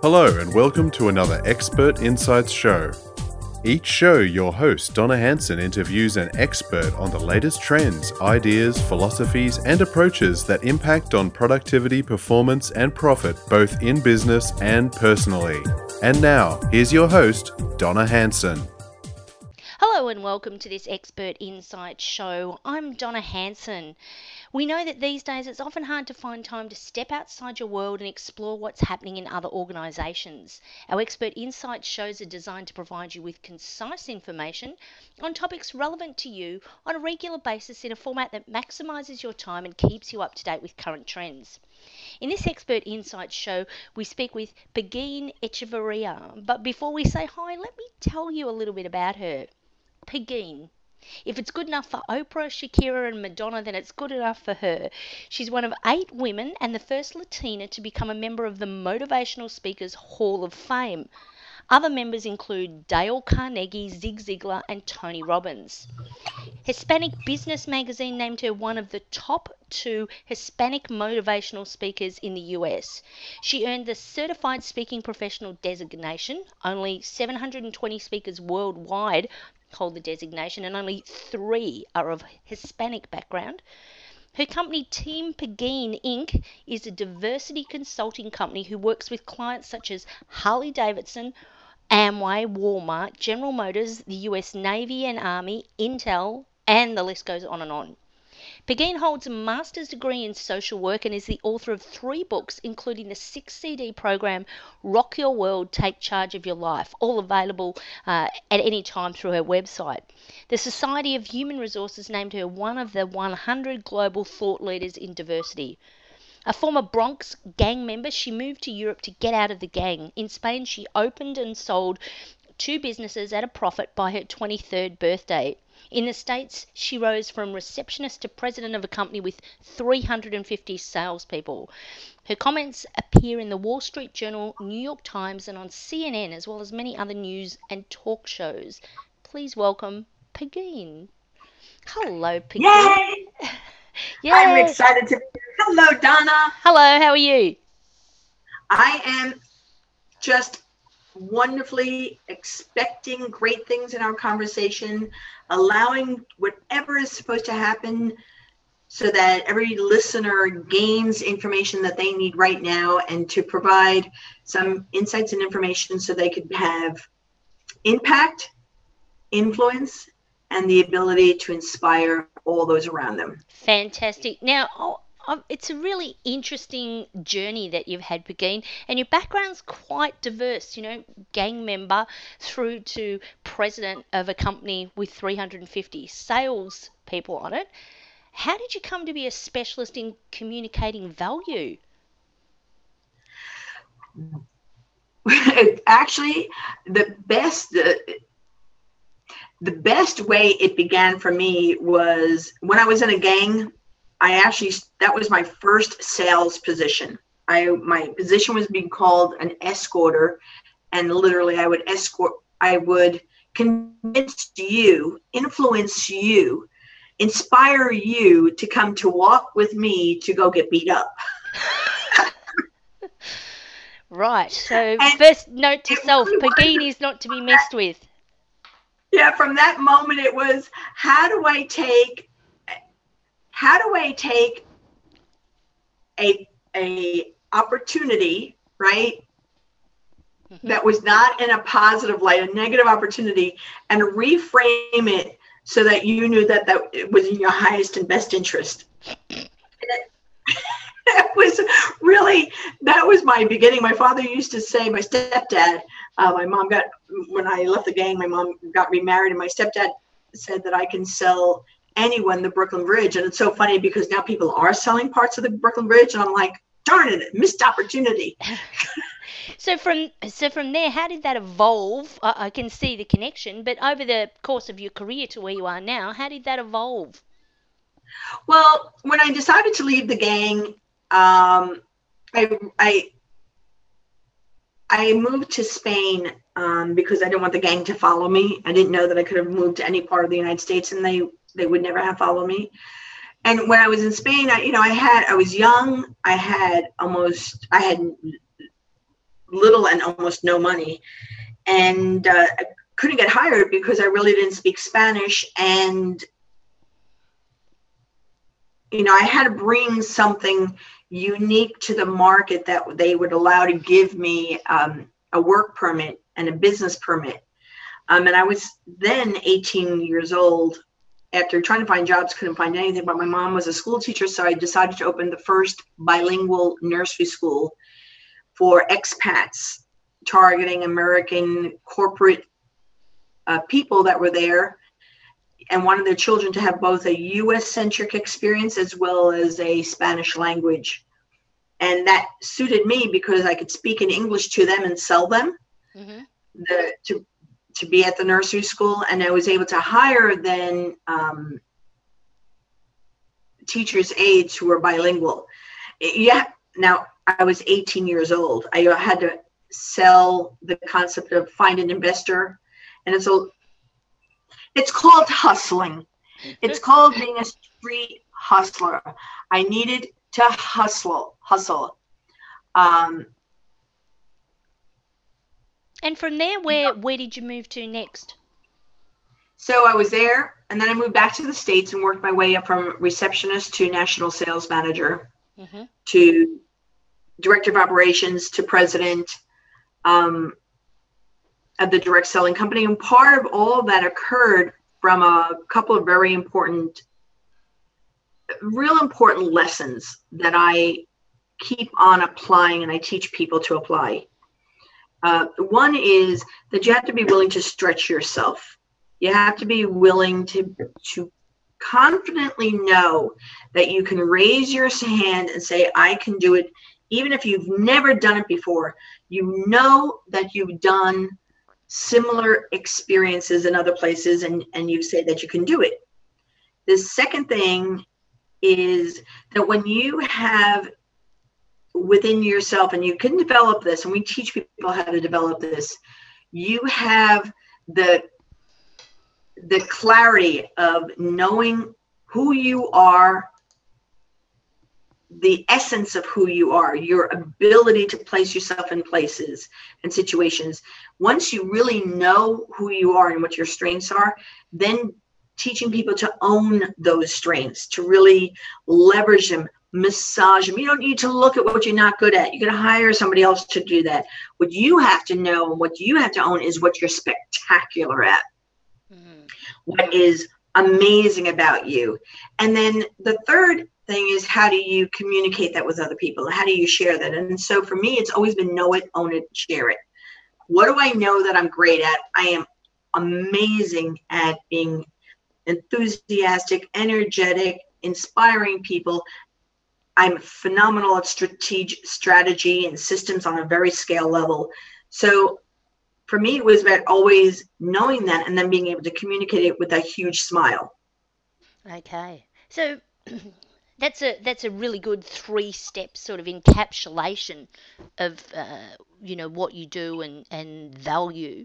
Hello, and welcome to another Expert Insights show. Each show, your host, Donna Hanson, interviews an expert on the latest trends, ideas, philosophies, and approaches that impact on productivity, performance, and profit both in business and personally. And now, here's your host, Donna Hanson. Hello and welcome to this Expert Insights show. I'm Donna Hanson. We know that these days it's often hard to find time to step outside your world and explore what's happening in other organisations. Our Expert Insight shows are designed to provide you with concise information on topics relevant to you on a regular basis in a format that maximises your time and keeps you up to date with current trends. In this Expert Insight show, we speak with Pegine Echevarria. But before we say hi, let me tell you a little bit about her. Pegine if it's good enough for Oprah, Shakira, and Madonna, then it's good enough for her. She's one of eight women and the first Latina to become a member of the Motivational Speakers Hall of Fame. Other members include Dale Carnegie, Zig Ziglar, and Tony Robbins. Hispanic Business Magazine named her one of the top two Hispanic motivational speakers in the US. She earned the Certified Speaking Professional designation. Only 720 speakers worldwide hold the designation, and only three are of Hispanic background. Her company, Team Pegine Inc., is a diversity consulting company who works with clients such as Harley Davidson, Amway, Walmart, General Motors, the US Navy and Army, Intel, and the list goes on and on. Pegine holds a master's degree in social work and is the author of three books, including the six CD program Rock Your World, Take Charge of Your Life, all available uh, at any time through her website. The Society of Human Resources named her one of the 100 global thought leaders in diversity. A former Bronx gang member, she moved to Europe to get out of the gang. In Spain, she opened and sold two businesses at a profit by her 23rd birthday. In the States, she rose from receptionist to president of a company with 350 salespeople. Her comments appear in the Wall Street Journal, New York Times, and on CNN, as well as many other news and talk shows. Please welcome Pegine. Hello, Pegine. Yay! Yay! I'm excited to. Be here. Hello, Donna. Hello, how are you? I am just wonderfully expecting great things in our conversation, allowing whatever is supposed to happen so that every listener gains information that they need right now and to provide some insights and information so they could have impact, influence, and the ability to inspire all those around them. Fantastic. Now, oh, um, it's a really interesting journey that you've had, Pegine, and your background's quite diverse. You know, gang member through to president of a company with 350 sales people on it. How did you come to be a specialist in communicating value? Actually, the best. The, the best way it began for me was when I was in a gang I actually that was my first sales position. I my position was being called an escorter, and literally I would escort. I would convince you, influence you, inspire you to come to walk with me to go get beat up. right. So and first note to self: Pegine is not to be messed with. Yeah. From that moment, it was how do I take how do I take a a opportunity, right? Mm-hmm. That was not in a positive light, a negative opportunity, and reframe it so that you knew that that was in your highest and best interest. that was really that was my beginning. My father used to say, my stepdad, uh, my mom got when I left the gang, my mom got remarried, and my stepdad said that I can sell anyone the Brooklyn Bridge. And it's so funny because now people are selling parts of the Brooklyn Bridge, and I'm like, darn it, missed opportunity. so from so from there, how did that evolve? I, I, can see the connection, but over the course of your career to where you are now, how did that evolve? Well, when I decided to leave the gang, um, I I I moved to Spain um, because I didn't want the gang to follow me. I didn't know that I could have moved to any part of the United States, and they they would never have followed me. And when I was in Spain, I, you know, I had, I was young. I had almost, I had little and almost no money. And uh, I couldn't get hired because I really didn't speak Spanish. And, you know, I had to bring something unique to the market that they would allow to give me um, a work permit and a business permit. Um, and I was then 18 years old. After trying to find jobs, couldn't find anything. But my mom was a school teacher, so I decided to open the first bilingual nursery school for expats, targeting American corporate uh, people that were there and wanted their children to have both a US centric experience as well as a Spanish language. And that suited me because I could speak in English to them and sell them mm-hmm. the, to, to be at the nursery school. And I was able to hire then um, teachers' aides who were bilingual. Yeah, now I was 18 years old. I had to sell the concept of find an investor. And it's a it's called hustling. It's called being a street hustler. I needed to hustle, hustle. Um, and from there, where where did you move to next? So I was there, and then I moved back to the states and worked my way up from receptionist to national sales manager mm-hmm. to director of operations to president. Um, of the direct selling company. And part of all that occurred from a couple of very important, real important lessons that I keep on applying and I teach people to apply. Uh, one is that you have to be willing to stretch yourself. You have to be willing to, to confidently know that you can raise your hand and say, I can do it. Even if you've never done it before, you know that you've done similar experiences in other places and, and you say that you can do it. The second thing is that when you have within yourself, and you can develop this, and we teach people how to develop this, you have the the clarity of knowing who you are the essence of who you are, your ability to place yourself in places and situations. Once you really know who you are and what your strengths are, then teaching people to own those strengths, to really leverage them, massage them. You don't need to look at what you're not good at. You can hire somebody else to do that. What you have to know and what you have to own is what you're spectacular at. Mm-hmm. What is amazing about you. And then the third thing is how do you communicate that with other people? How do you share that? And so for me, it's always been know it, own it, share it. What do I know that I'm great at? I am amazing at being enthusiastic, energetic, inspiring people. I'm phenomenal at strategic strategy and systems on a very scale level. So for me, it was about always knowing that and then being able to communicate it with a huge smile. Okay. So that's a that's a really good three step sort of encapsulation of uh, you know what you do and and value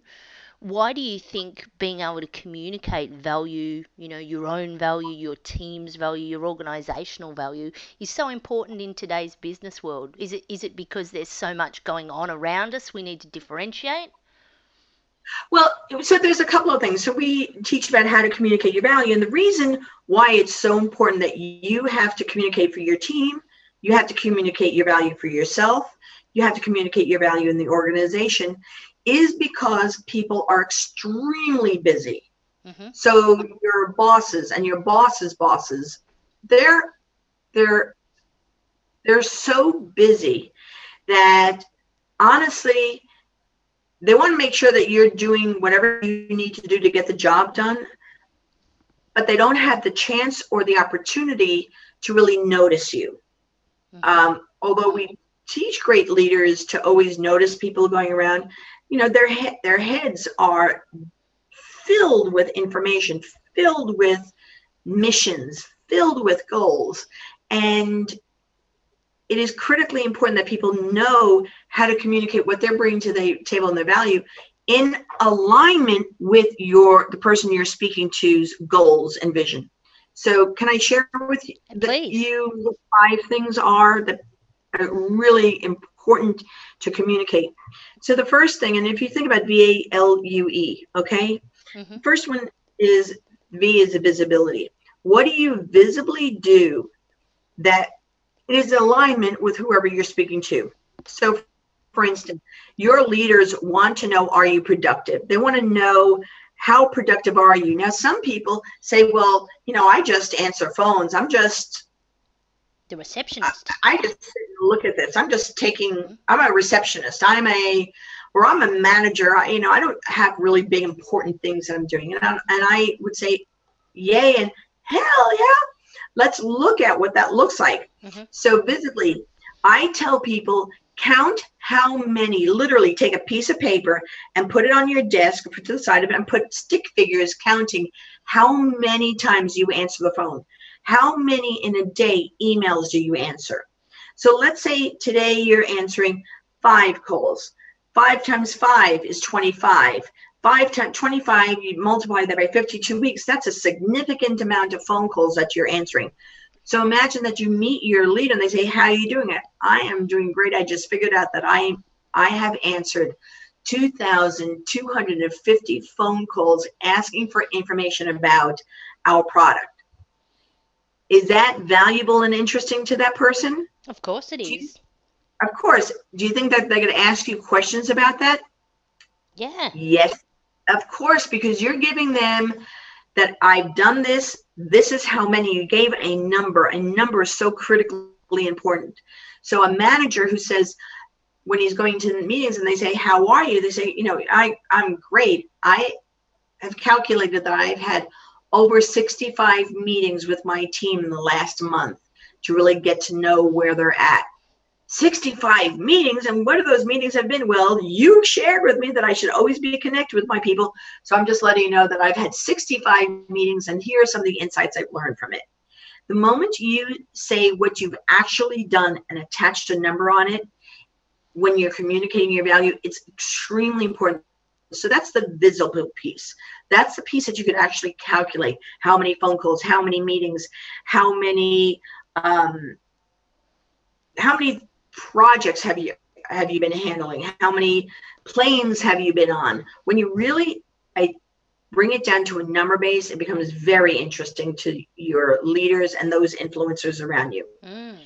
why do you think being able to communicate value you know your own value your team's value your organizational value is so important in today's business world is it is it because there's so much going on around us we need to differentiate well, so there's a couple of things. So we teach about how to communicate your value. And the reason why it's so important that you have to communicate for your team, you have to communicate your value for yourself, you have to communicate your value in the organization, is because people are extremely busy. Mm-hmm. So your bosses and your bosses' bosses, they're they're they're so busy that honestly they want to make sure that you're doing whatever you need to do to get the job done, but they don't have the chance or the opportunity to really notice you. Mm-hmm. Um, although we teach great leaders to always notice people going around, you know, their he- their heads are filled with information, filled with missions, filled with goals, and it is critically important that people know how to communicate what they're bringing to the table and their value in alignment with your the person you're speaking to's goals and vision. So can I share with you, you five things are that are really important to communicate. So the first thing, and if you think about V A L U E, okay, Mhm. first one is V is visibility. What do you visibly do that is in alignment with whoever you're speaking to? So, for instance, your leaders want to know are you productive? They want to know how productive are you? Now, some people say, well, you know, I just answer phones. I'm just The receptionist. I just look at this. I'm just taking. I'm a receptionist. I'm a, or I'm a manager. I, you know, I don't have really big important things that I'm doing. And I, and I would say, yay and hell yeah. Let's look at what that looks like. Mhm. So visibly, I tell people count how many. Literally, take a piece of paper and put it on your desk, put to the side of it, and put stick figures counting how many times you answer the phone. How many in a day emails do you answer? So let's say today you're answering five calls. Five times five is 25. Five times 25, you multiply that by 52 weeks. That's a significant amount of phone calls that you're answering. So imagine that you meet your leader and they say, How are you doing it? I am doing great. I just figured out that I I have answered 2,250 phone calls asking for information about our product. Is that valuable and interesting to that person? Of course it Do you- is. Of course. Do you think that they're going to ask you questions about that? Yeah. Yes, of course, because you're giving them that I've done this. This is how many you gave a number. A number is so critically important. So a manager who says when he's going to meetings and they say, "How are you?" They say, "You know, I I'm great. I have calculated that I've had over 65 meetings with my team in the last month to really get to know where they're at." 65 meetings and what are those meetings have been well you shared with me that i should always be connected with my people so i'm just letting you know that i've had 65 meetings and here are some of the insights i've learned from it the moment you say what you've actually done and attached a number on it when you're communicating your value it's extremely important so that's the visible piece. That's the piece that you can actually calculate how many phone calls how many meetings how many um, how many projects have you have you been handling? How many planes have you been on? When you really I bring it down to a number base it becomes very interesting to your leaders and those influencers around you. Mm.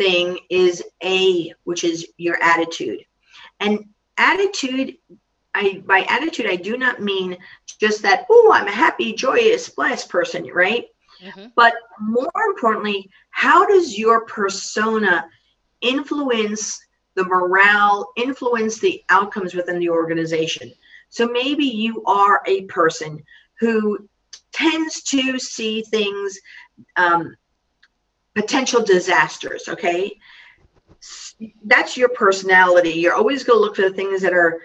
thing is a which is your attitude. And attitude i by attitude i do not mean just that oh i'm a happy joyous blessed person right? Mhm. but more importantly how does your persona influence the morale influence the outcomes within the organization? So maybe you are a person who tends to see things um, potential disasters okay? That's your personality. You're always going to look for the things that are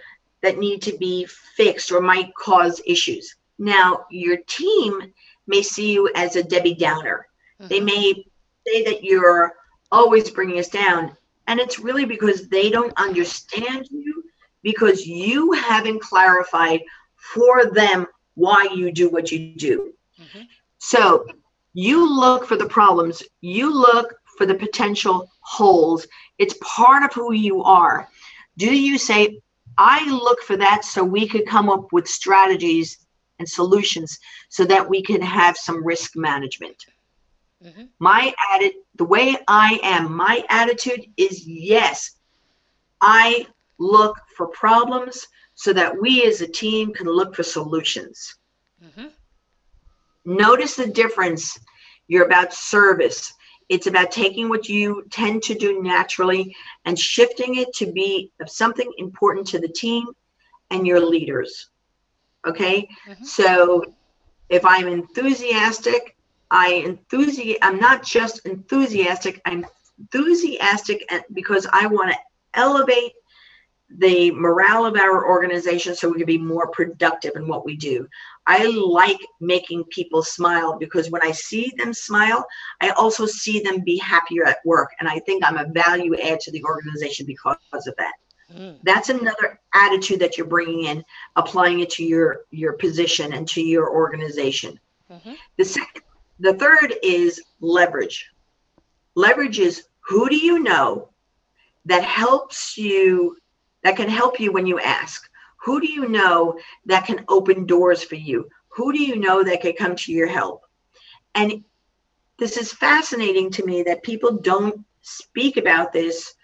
that need to be fixed or might cause issues now your team may see you as a debbie downer they Mhm. may say that you're always bringing us down and it's really because they don't understand you because you haven't clarified for them why you do what you do Mhm. so you look for the problems, you look for the potential holes. It's part of who you are. Do you say, I look for that so we could come up with strategies and solutions so that we can have some risk management? Mhm. My added the way I am, my attitude is yes. I look for problems so that we as a team can look for solutions. Mhm. Notice the difference. You're about service. It's about taking what you tend to do naturally and shifting it to be of something important to the team and your leaders. Okay? Mhm. So if I'm enthusiastic, I enthusi I'm not just enthusiastic, I'm enthusiastic because I want to elevate the morale of our organization so we can be more productive in what we do. I like making people smile because when I see them smile, I also see them be happier at work. And I think I'm a value add to the organization because of that. Mm. That's another attitude that you're bringing in, applying it to your, your position and to your organization. Mhm. The second, the third is leverage. Leverage is who do you know that helps you, that can help you when you ask? Who do you know that can open doors for you? Who do you know that can come to your help? And this is fascinating to me that people don't speak about this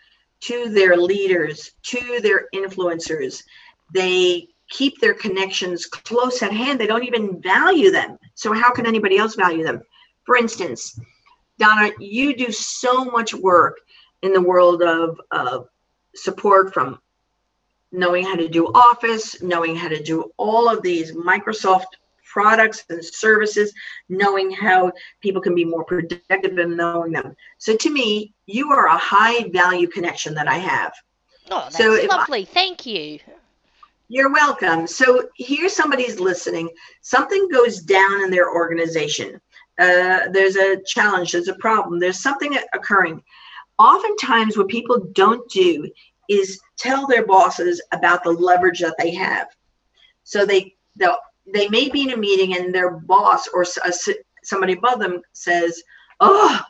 to their leaders, to their influencers. They keep their connections close at hand. They don't even value them. So, how can anybody else value them? For instance, Donna, you do so much work in the world of, of support from knowing how to do Office, knowing how to do all of these Microsoft products and services, knowing how people can be more productive and knowing them. So to me, you are a high value connection that I have. Oh, that's so lovely. I, Thank you. You're welcome. So here's somebody's listening. Something goes down in their organization. Uh, there's a challenge, there's a problem, there's something occurring. Oftentimes, what people don't do is tell their bosses about the leverage that they have. So they they may be in a meeting and their boss or somebody above them says, "Oh,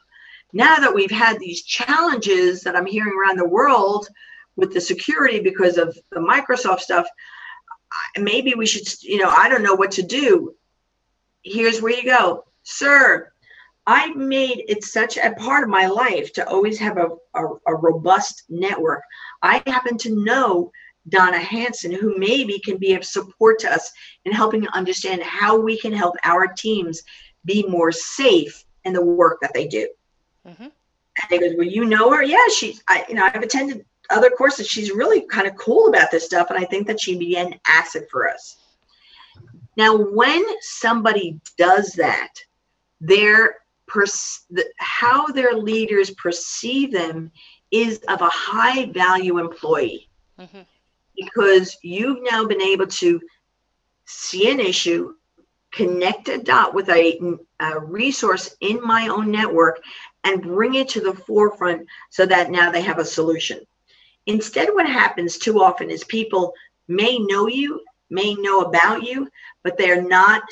now that we've had these challenges that I'm hearing around the world with the security because of the Microsoft stuff, maybe we should, you know, I don't know what to do. Here's where you go, sir. I made it such a part of my life to always have a, a, a robust network. I happen to know Donna Hanson, who maybe can be of support to us in helping understand how we can help our teams be more safe in the work that they do. Mm-hmm. And they goes, Well, you know her? Yeah, she's I you know, I've attended other courses. She's really kind of cool about this stuff, and I think that she'd be an asset for us. Now, when somebody does that, their pers- the, how their leaders perceive them is of a high value employee. Mm-hmm because you've now been able to see an issue, connect a dot with a, a, resource in my own network, and bring it to the forefront so that now they have a solution. Instead, what happens too often is people may know you, may know about you, but they're not,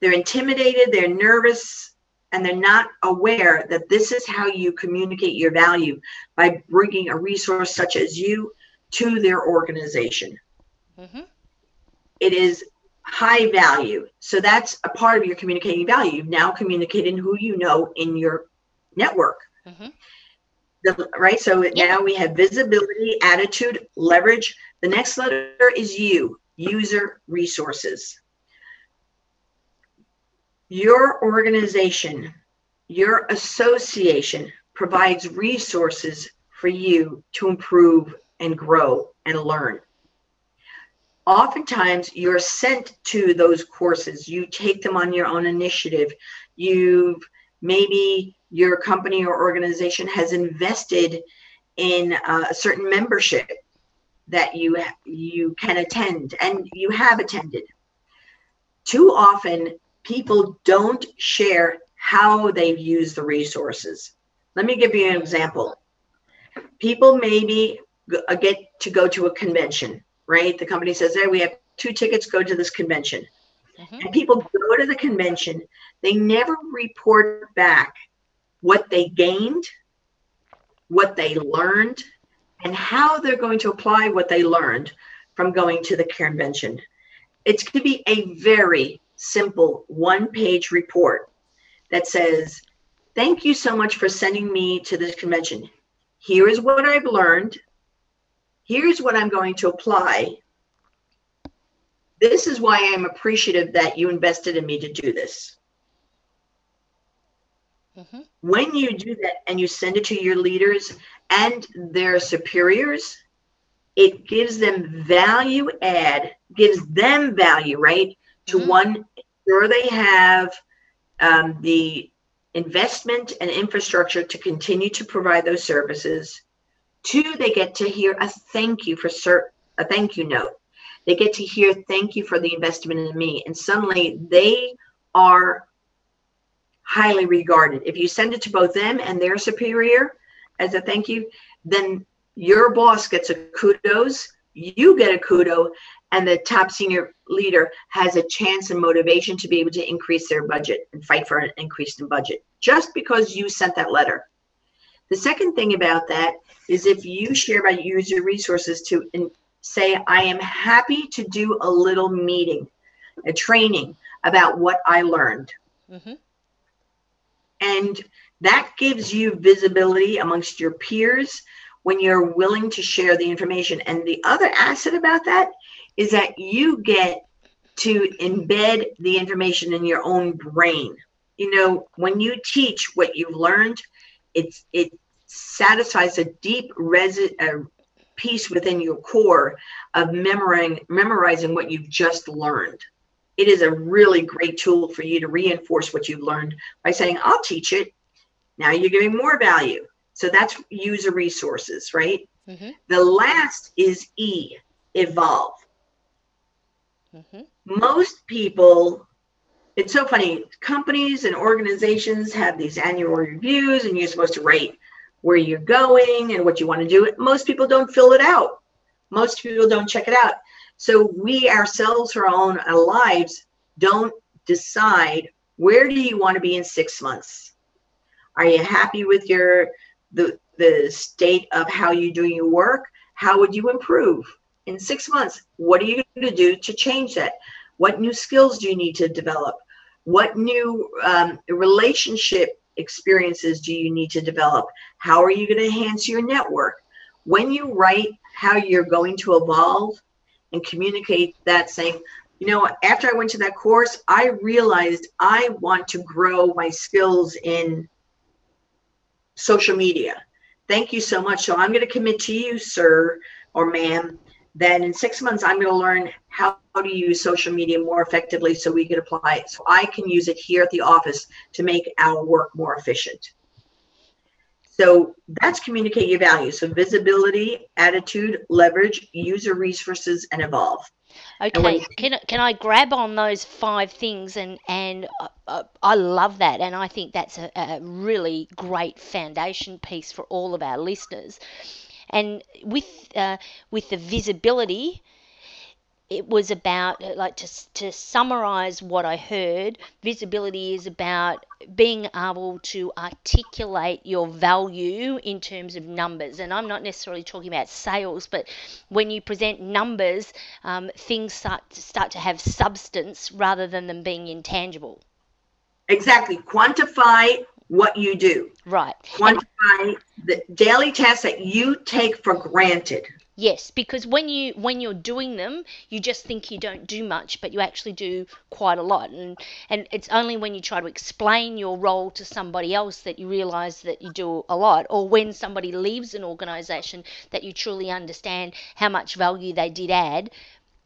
they're intimidated, they're nervous, and they're not aware that this is how you communicate your value by bringing a resource such as you to their organization. Mm-hmm. It is high value. So that's a part of your communicating value. You've now communicated who you know in your network. Mm-hmm. The, right. So now we have visibility, attitude, leverage. The next letter is you, user resources. Your organization, your association provides resources for you to improve and grow and learn. Oftentimes, you're sent to those courses. You take them on your own initiative. You've maybe your company or organization has invested in a certain membership that you you can attend and you have attended. Too often, people don't share how they've used the resources. Let me give you an example. People maybe uh, get to go to a convention, right? The company says, "Hey, we have two tickets. Go to this convention." Mm-hmm. And people go to the convention. They never report back what they gained, what they learned, and how they're going to apply what they learned from going to the convention. It's going to be a very simple one page report that says, Thank you so much for sending me to this convention. Here is what I've learned here's what I'm going to apply. This is why I'm appreciative that you invested in me to do this. Mm-hmm. When you do that and you send it to your leaders and their superiors, it gives them value add, gives them value, right? To mm-hmm. one, sure they have um, the investment and infrastructure to continue to provide those services. Two, they get to hear a thank you for cert, a thank you note. They get to hear thank you for the investment in me. And suddenly they are highly regarded. If you send it to both them and their superior as a thank you, then your boss gets a kudos, you get a kudo, and the top senior leader has a chance and motivation to be able to increase their budget and fight for an increase in budget just because you sent that letter. The second thing about that is if you share about user resources to say, I am happy to do a little meeting, a training about what I learned. Mm-hmm. And that gives you visibility amongst your peers when you're willing to share the information. And the other asset about that is that you get to embed the information in your own brain. You know, when you teach what you've learned, it's it satisfies a deep resi- uh, piece within your core of memorizing memorizing what you've just learned. It is a really great tool for you to reinforce what you've learned by saying, "I'll teach it." Now you're giving more value. So that's user resources, right? Mm-hmm. The last is E, evolve. Mm-hmm. Most people, it's so funny, companies and organizations have these annual reviews, and you're supposed to write where you're going and what you want to do. Most people don't fill it out. Most people don't check it out. So we ourselves, our own lives, don't decide where do you want to be in six months. Are you happy with your the the state of how you're doing your work? How would you improve in six months? What are you going to do to change that? What new skills do you need to develop? What new um, relationship experiences do you need to develop? How are you going to enhance your network? When you write how you're going to evolve and communicate that, saying, you know, after I went to that course, I realized I want to grow my skills in social media. Thank you so much. So I'm going to commit to you, sir or ma'am, that in six months I'm going to learn how to use social media more effectively so we can apply it. So I can use it here at the office to make our work more efficient. So that's communicate your values. So visibility, attitude, leverage, user resources, and evolve. Okay, can can I grab on those five things and and uh, uh, I love that and I think that's a, a really great foundation piece for all of our listeners. And with uh, with the visibility, it was about uh, like to, to summarize what i heard visibility is about being able to articulate your value in terms of numbers. And i'm not necessarily talking about sales but when you present numbers um, things start to, start to have substance rather than them being intangible. Exactly. Quantify what you do right quantify the daily tasks that you take for granted Yes, because when you when you're doing them, you just think you don't do much, but you actually do quite a lot. And and it's only when you try to explain your role to somebody else that you realize that you do a lot, or when somebody leaves an organization that you truly understand how much value they did add,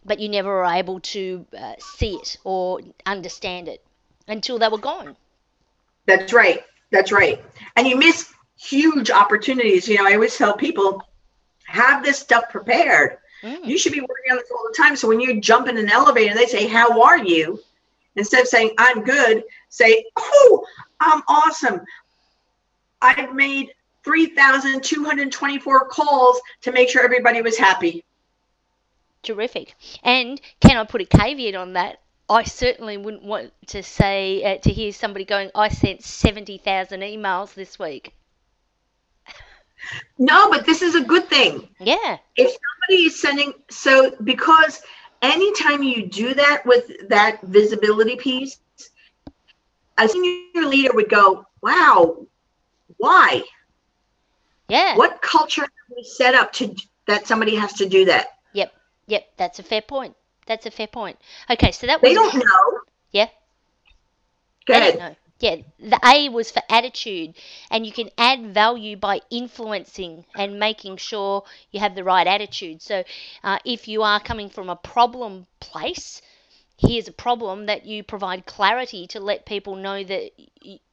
but you never were able to uh, see it or understand it until they were gone. That's right. That's right. And you miss huge opportunities. You know, I always tell people have this stuff prepared. Mm. You should be working on this all the time. So when you jump in an elevator and they say, How are you? Instead of saying, I'm good, say, Oh, I'm awesome. I've made 3,224 calls to make sure everybody was happy. Terrific. And can I put a caveat on that? I certainly wouldn't want to say uh, to hear somebody going, I sent 70,000 emails this week. No, but this is a good thing. Yeah. If somebody is sending, so because anytime you do that with that visibility piece, a senior leader would go, wow, why? Yeah. What culture have we set up to that somebody has to do that? Yep. Yep. That's a fair point. That's a fair point. Okay, so that was. They don't know. Yeah. Go ahead yeah, the A was for attitude, and you can add value by influencing and making sure you have the right attitude. So, uh, if you are coming from a problem place, here's a problem that you provide clarity to let people know that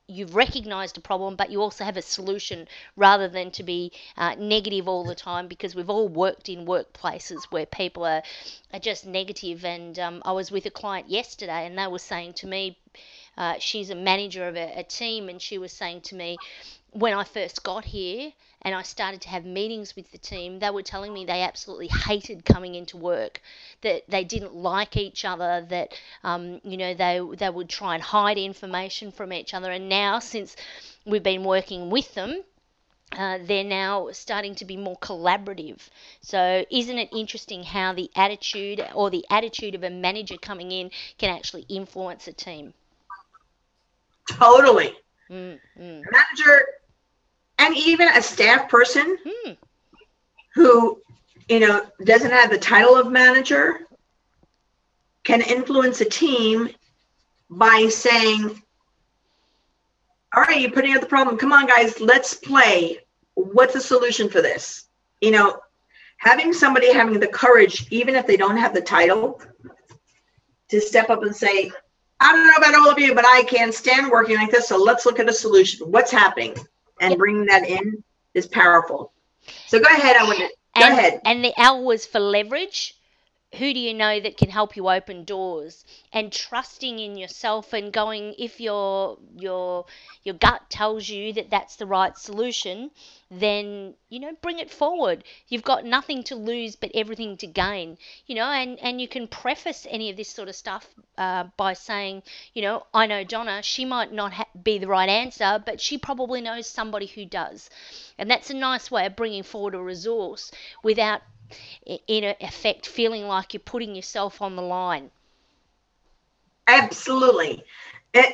you've recognized a problem, but you also have a solution rather than to be uh, negative all the time because we've all worked in workplaces where people are, are just negative. And um, I was with a client yesterday and they were saying to me, uh, she's a manager of a, a team, and she was saying to me, when I first got here and I started to have meetings with the team, they were telling me they absolutely hated coming into work, that they didn't like each other, that um, you know they they would try and hide information from each other. And now, since we've been working with them, uh, they're now starting to be more collaborative. So, isn't it interesting how the attitude or the attitude of a manager coming in can actually influence a team? Totally. Mm, mm. Manager and even a staff person Mm. who, you know, doesn't have the title of manager can influence a team by saying, all right, you're putting out the problem. Come on, guys, let's play. What's the solution for this? You know, having somebody having the courage, even if they don't have the title, to step up and say, I don't know about all of you, but I can't stand working like this. So let's look at a solution. What's happening? And bringing that in is powerful. So go ahead. I want to go and, ahead. And the L was for leverage. Who do you know that can help you open doors? And trusting in yourself and going if your your your gut tells you that that's the right solution, then you know bring it forward. You've got nothing to lose but everything to gain. You know, and and you can preface any of this sort of stuff uh, by saying, you know, I know Donna. She might not ha- be the right answer, but she probably knows somebody who does. And that's a nice way of bringing forward a resource without in effect feeling like you're putting yourself on the line. Absolutely.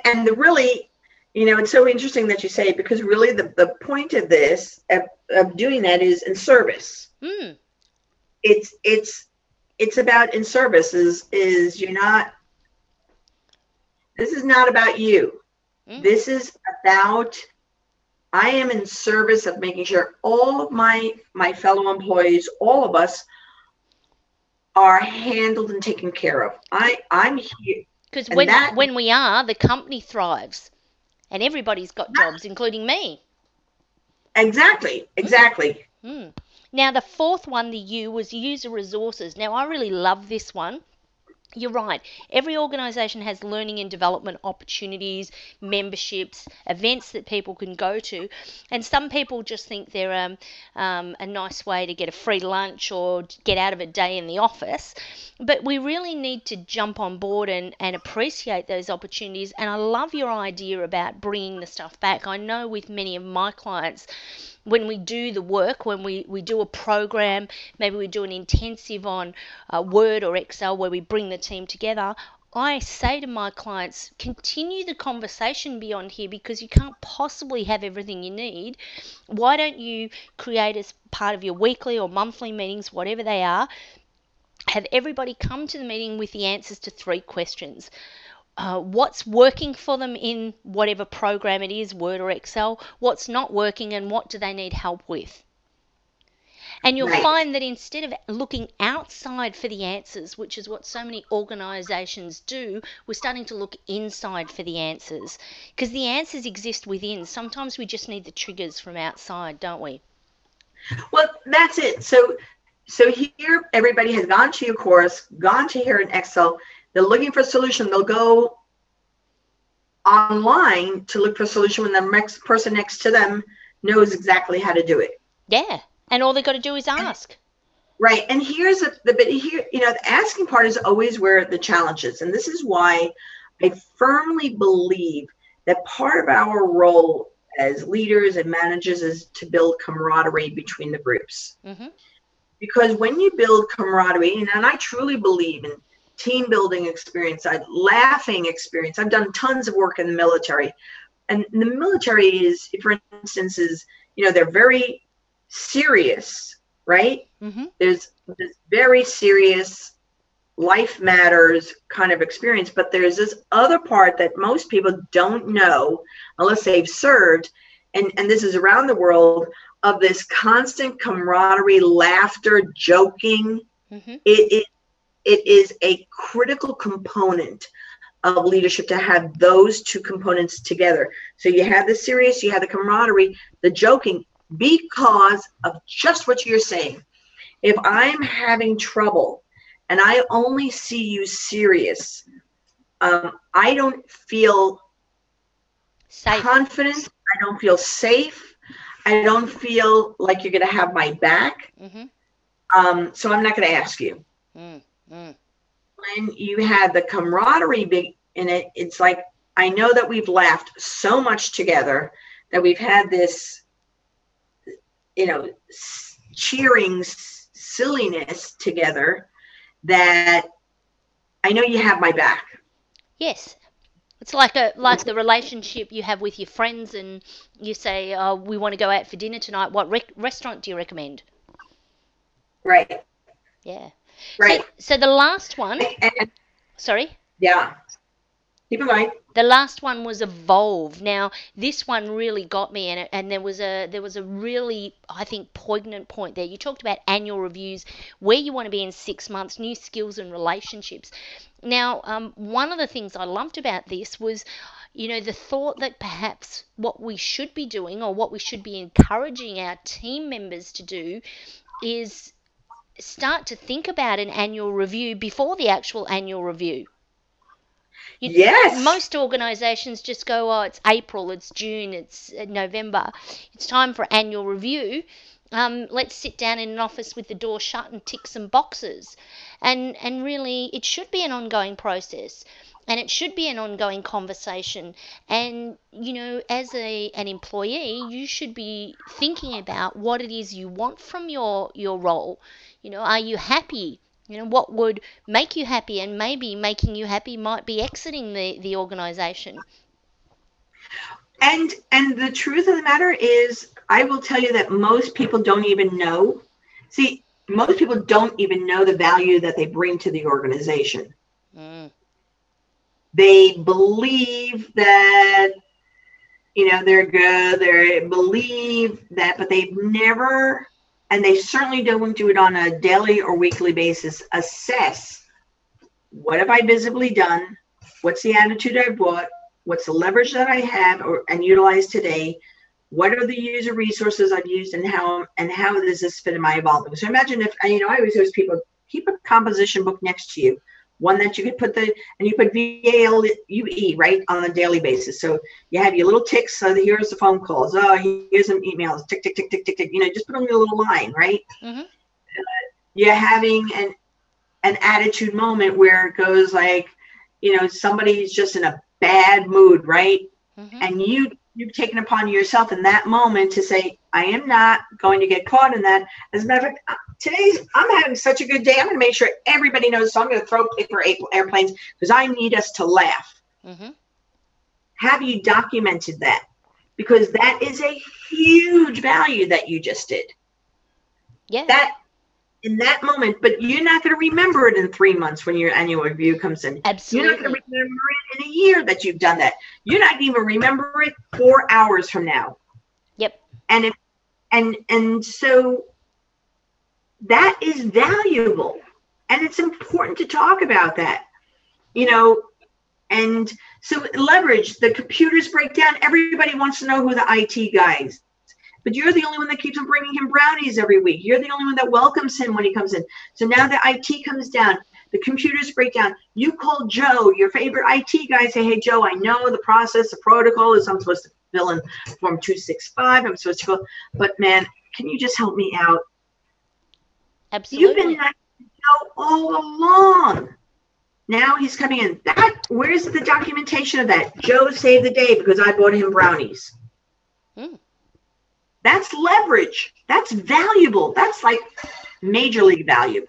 And, the really, you know, it's so interesting that you say it because really the, the point of this, of, of doing that is in service. Mm. It's, it's, it's about in service is, is you're not, this is not about you. Mm. This is about I am in service of making sure all of my my fellow employees, all of us, are handled and taken care of. I I'm here. Because when that- when we are, the company thrives, and everybody's got jobs, including me. Exactly, exactly. Hmm. Now the fourth one, the U, was user resources. Now I really love this one. You're right. Every organisation has learning and development opportunities, memberships, events that people can go to, and some people just think they're um, um, a nice way to get a free lunch or get out of a day in the office. But we really need to jump on board and, and appreciate those opportunities. And I love your idea about bringing the stuff back. I know with many of my clients, when we do the work, when we, we do a program, maybe we do an intensive on uh, Word or Excel where we bring the team together, I say to my clients, continue the conversation beyond here because you can't possibly have everything you need. Why don't you create as part of your weekly or monthly meetings, whatever they are, have everybody come to the meeting with the answers to three questions? Uh, what's working for them in whatever program it is, Word or Excel, what's not working, and what do they need help with. And you'll Right. find that instead of looking outside for the answers, which is what so many organisations do, we're starting to look inside for the answers. Because the answers exist within. Sometimes we just need the triggers from outside, don't we? Well, that's it. So so here everybody has gone to your course, gone to here in Excel. They're looking for a solution. They'll go online to look for a solution when the next person next to them knows exactly how to do it. Yeah. And all they've got to do is ask. Right. And here's a, the bit here, you know, the asking part is always where the challenge is. And this is why I firmly believe that part of our role as leaders and managers is to build camaraderie between the groups. hmm Because when you build camaraderie, and, and I truly believe in team building experience, I laughing experience. I've done tons of work in the military. And the military is, for instance, is, you know, they're very serious, right? hmm there's this very serious life matters kind of experience but there's this other part that most people don't know unless they've served and and this is around the world of this constant camaraderie laughter joking hmm it, it it is a critical component of leadership to have those two components together so you have the serious you have the camaraderie the joking because of just what you're saying if I'm having trouble and I only see you serious, um, I don't feel Safe. confident. I don't feel safe. I don't feel like you're going to have my back. hmm Um, so I'm not going to ask you. mm Mm. When you had the camaraderie big in it, it's like I know that we've laughed so much together that we've had this you know, cheering silliness together that I know you have my back. Yes. It's like a like the relationship you have with your friends, and you say, "Oh, we want to go out for dinner tonight. What re- restaurant do you recommend?" Right. Yeah. Right. So, so the last one. And, sorry. Yeah. Keep in mind. The last one was evolve. Now this one really got me, and and there was a there was a really I think poignant point there. You talked about annual reviews, where you want to be in six months, new skills and relationships. Now, um, one of the things I loved about this was you know, the thought that perhaps what we should be doing or what we should be encouraging our team members to do is start to think about an annual review before the actual annual review. You, yes. Most organisations just go, oh, it's April, it's June, it's uh, November. It's time for annual review. Um, let's sit down in an office with the door shut and tick some boxes. And and really, it should be an ongoing process, and it should be an ongoing conversation. And you know, as a an employee, you should be thinking about what it is you want from your your role. You know, are you happy? You know, what would make you happy, and maybe making you happy might be exiting the, the organization. And and the truth of the matter is, I will tell you that most people don't even know. See, most people don't even know the value that they bring to the organization. Mm. They believe that you know they're good. They believe that, but they've never and they certainly don't do it on a daily or weekly basis, assess what have I visibly done? What's the attitude I've brought? What's the leverage that I have or and utilize today? What are the user resources I've used and how and how does this fit in my evolving? So imagine if you know I always always people keep a composition book next to you one that you could put the and you put VALUE right on a daily basis. So you have your little ticks. So here's the phone calls. Oh, here's some emails. Tick tick tick tick tick tick. You know, just put on your little line, right? Mm-hmm. Uh, you're having an an attitude moment where it goes like, you know, somebody's just in a bad mood, right? Mm-hmm. And you you've taken upon yourself in that moment to say, I am not going to get caught in that. As a matter of fact, today's I'm having such a good day. I'm going to make sure everybody knows. So I'm going to throw paper airplanes because I need us to laugh. Mm-hmm. Have you documented that? Because that is a huge value that you just did. Yeah. That in that moment, but you're not going to remember it in three months when your annual review comes in. Absolutely. You're not going to remember it in a year that you've done that. You're not even remember it four hours from now. Yep. And if and and so that is valuable and it's important to talk about that you know and so leverage the computers break down everybody wants to know who the it guys but you're the only one that keeps on bringing brownies every week you're the only one that welcomes him when he comes in so now the it comes down the computers break down you call joe your favorite it guy say hey joe i know the process the protocol is i'm supposed to fill in form 265 i'm supposed to go but man can you just help me out Absolutely. You've been know all along. Now he's coming in. That where's the documentation of that? Joe saved the day because I bought him brownies. Mm. That's leverage. That's valuable. That's like major league value.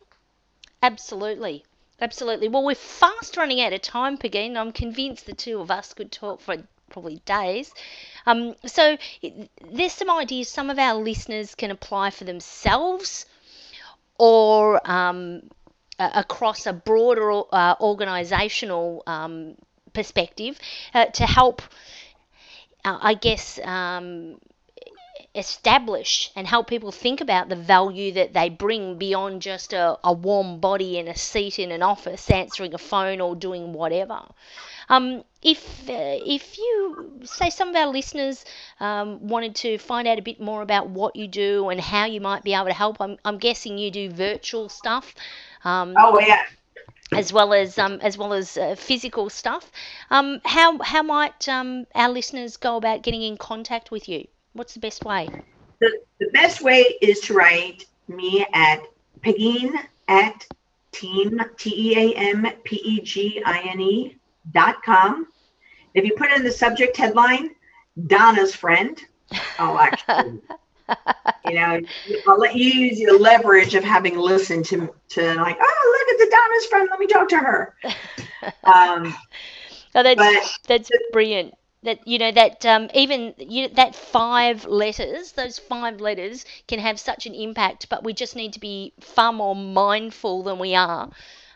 Absolutely. Absolutely. Well, we're fast running out of time, Pegine. I'm convinced the two of us could talk for probably days. Um, so there's some ideas some of our listeners can apply for themselves or um, across a broader uh, organisational um, perspective uh, to help, uh, I guess, um, establish and help people think about the value that they bring beyond just a, a warm body in a seat in an office answering a phone or doing whatever. Um, if uh, if you say some of our listeners um, wanted to find out a bit more about what you do and how you might be able to help, I'm, I'm guessing you do virtual stuff. Um, oh yeah. As well as um, as well as uh, physical stuff. Um, how how might um, our listeners go about getting in contact with you? What's the best way? The, the best way is to write me at Pegine at team T E A M P E G I N E dot com. If you put in the subject headline, Donna's friend, oh, actually, you know, I'll let you use your leverage of having listened to to like, oh, look at the Donna's friend. Let me talk to her. Um, Oh, that's But- that's brilliant. That you know that um, even you that five letters, those five letters can have such an impact. But we just need to be far more mindful than we are,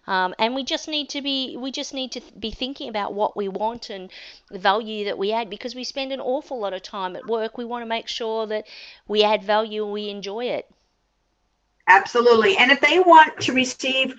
um, and we just need to be we just need to be thinking about what we want and the value that we add because we spend an awful lot of time at work. We want to make sure that we add value and we enjoy it. Absolutely. And if they want to receive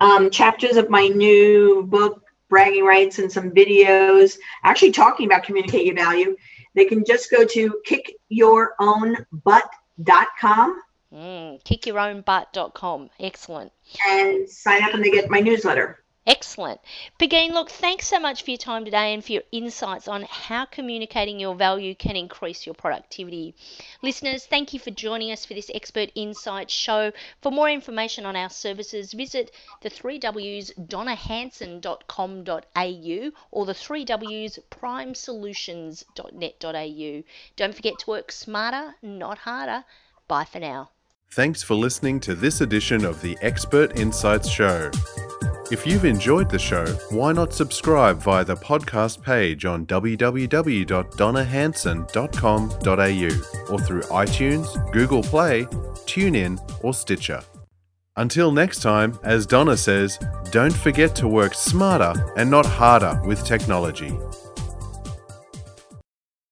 um, chapters of my new book, Bragging Rights, and some videos actually talking about communicate your value, they can just go to kickyourownbutt.com Mm, kickyourownbutt.com. Excellent. and sign up and they get my newsletter. Excellent. Pegine, look, thanks so much for your time today and for your insights on how communicating your value can increase your productivity. Listeners, thank you for joining us for this Expert Insights show. For more information on our services, visit the 3Ws donnahanson.com.au or the 3Ws primesolutions.net.au. Don't forget to work smarter, not harder. Bye for now. Thanks for listening to this edition of the Expert Insights Show. If you've enjoyed the show, why not subscribe via the podcast page on www.donnahanson.com.au or through iTunes, Google Play, TuneIn, or Stitcher. Until next time, as Donna says, don't forget to work smarter and not harder with technology.